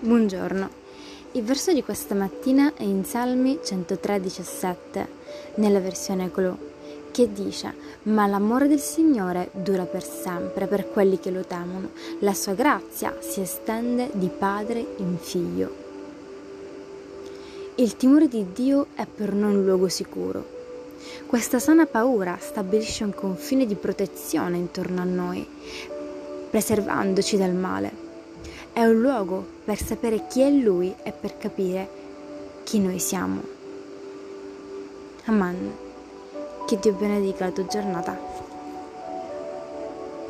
Buongiorno. Il verso di questa mattina è in Salmi 103,17, nella versione Clou, che dice: Ma l'amore del Signore dura per sempre per quelli che lo temono, la sua grazia si estende di padre in figlio. Il timore di Dio è per noi un luogo sicuro. Questa sana paura stabilisce un confine di protezione intorno a noi, preservandoci dal male. È un luogo per sapere chi è Lui e per capire chi noi siamo. Amen. Che Dio benedica la tua giornata.